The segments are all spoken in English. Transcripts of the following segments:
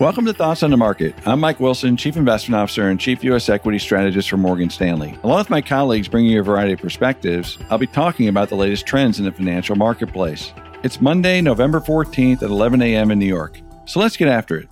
Welcome to Thoughts on the Market. I'm Mike Wilson, Chief Investment Officer and Chief U.S. Equity Strategist for Morgan Stanley. Along with my colleagues bringing you a variety of perspectives, I'll be talking about the latest trends in the financial marketplace. It's Monday, November 14th at 11 a.m. in New York. So let's get after it.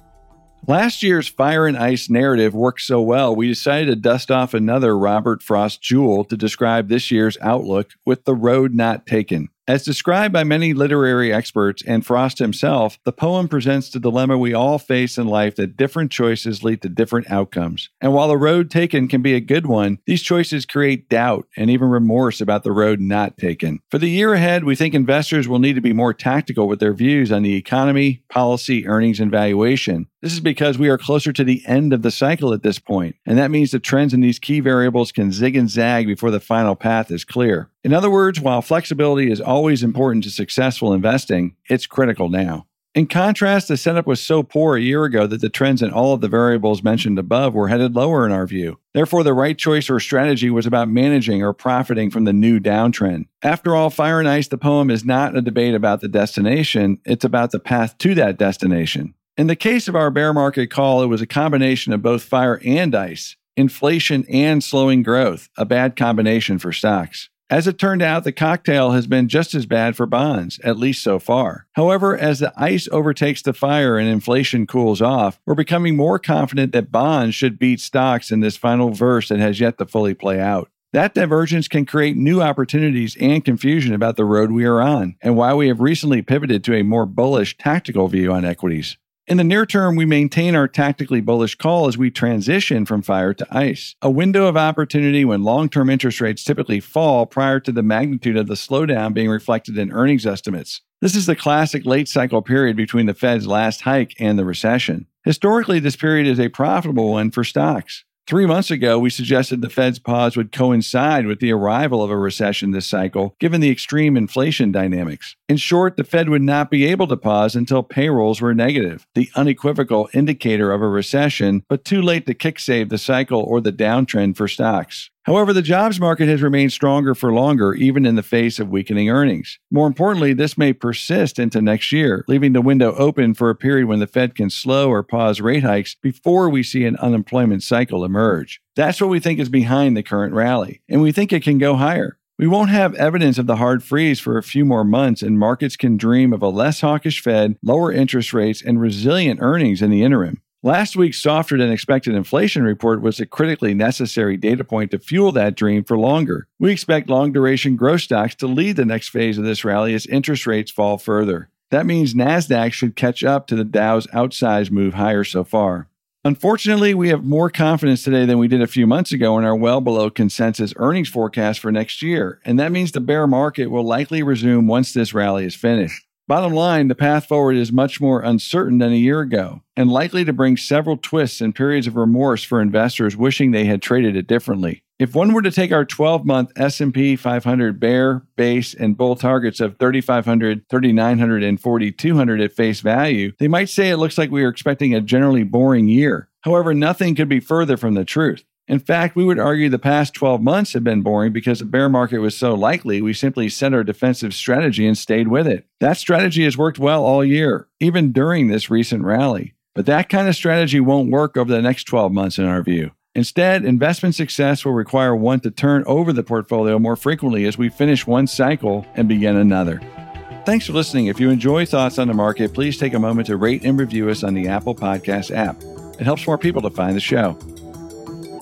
Last year's fire and ice narrative worked so well, we decided to dust off another Robert Frost jewel to describe this year's outlook with The Road Not Taken. As described by many literary experts and Frost himself, the poem presents the dilemma we all face in life that different choices lead to different outcomes. And while the road taken can be a good one, these choices create doubt and even remorse about the road not taken. For the year ahead, we think investors will need to be more tactical with their views on the economy, policy, earnings, and valuation. This is because we are closer to the end of the cycle at this point, and that means the trends in these key variables can zig and zag before the final path is clear. In other words, while flexibility is always important to successful investing, it's critical now. In contrast, the setup was so poor a year ago that the trends in all of the variables mentioned above were headed lower in our view. Therefore, the right choice or strategy was about managing or profiting from the new downtrend. After all, Fire and Ice, the poem, is not a debate about the destination, it's about the path to that destination. In the case of our bear market call, it was a combination of both fire and ice, inflation and slowing growth, a bad combination for stocks. As it turned out, the cocktail has been just as bad for bonds, at least so far. However, as the ice overtakes the fire and inflation cools off, we're becoming more confident that bonds should beat stocks in this final verse that has yet to fully play out. That divergence can create new opportunities and confusion about the road we are on and why we have recently pivoted to a more bullish tactical view on equities. In the near term, we maintain our tactically bullish call as we transition from fire to ice, a window of opportunity when long term interest rates typically fall prior to the magnitude of the slowdown being reflected in earnings estimates. This is the classic late cycle period between the Fed's last hike and the recession. Historically, this period is a profitable one for stocks. Three months ago, we suggested the Fed's pause would coincide with the arrival of a recession this cycle, given the extreme inflation dynamics. In short, the Fed would not be able to pause until payrolls were negative, the unequivocal indicator of a recession, but too late to kick save the cycle or the downtrend for stocks. However, the jobs market has remained stronger for longer, even in the face of weakening earnings. More importantly, this may persist into next year, leaving the window open for a period when the Fed can slow or pause rate hikes before we see an unemployment cycle emerge. That's what we think is behind the current rally, and we think it can go higher. We won't have evidence of the hard freeze for a few more months, and markets can dream of a less hawkish Fed, lower interest rates, and resilient earnings in the interim. Last week's softer than expected inflation report was a critically necessary data point to fuel that dream for longer. We expect long duration growth stocks to lead the next phase of this rally as interest rates fall further. That means NASDAQ should catch up to the Dow's outsized move higher so far. Unfortunately, we have more confidence today than we did a few months ago in our well below consensus earnings forecast for next year, and that means the bear market will likely resume once this rally is finished. Bottom line, the path forward is much more uncertain than a year ago and likely to bring several twists and periods of remorse for investors wishing they had traded it differently. If one were to take our 12-month S&P 500 bear, base, and bull targets of 3500, 3900, and 4200 at face value, they might say it looks like we are expecting a generally boring year. However, nothing could be further from the truth. In fact, we would argue the past 12 months have been boring because the bear market was so likely, we simply set our defensive strategy and stayed with it. That strategy has worked well all year, even during this recent rally. But that kind of strategy won't work over the next 12 months in our view. Instead, investment success will require one to turn over the portfolio more frequently as we finish one cycle and begin another. Thanks for listening. If you enjoy Thoughts on the Market, please take a moment to rate and review us on the Apple Podcast app. It helps more people to find the show.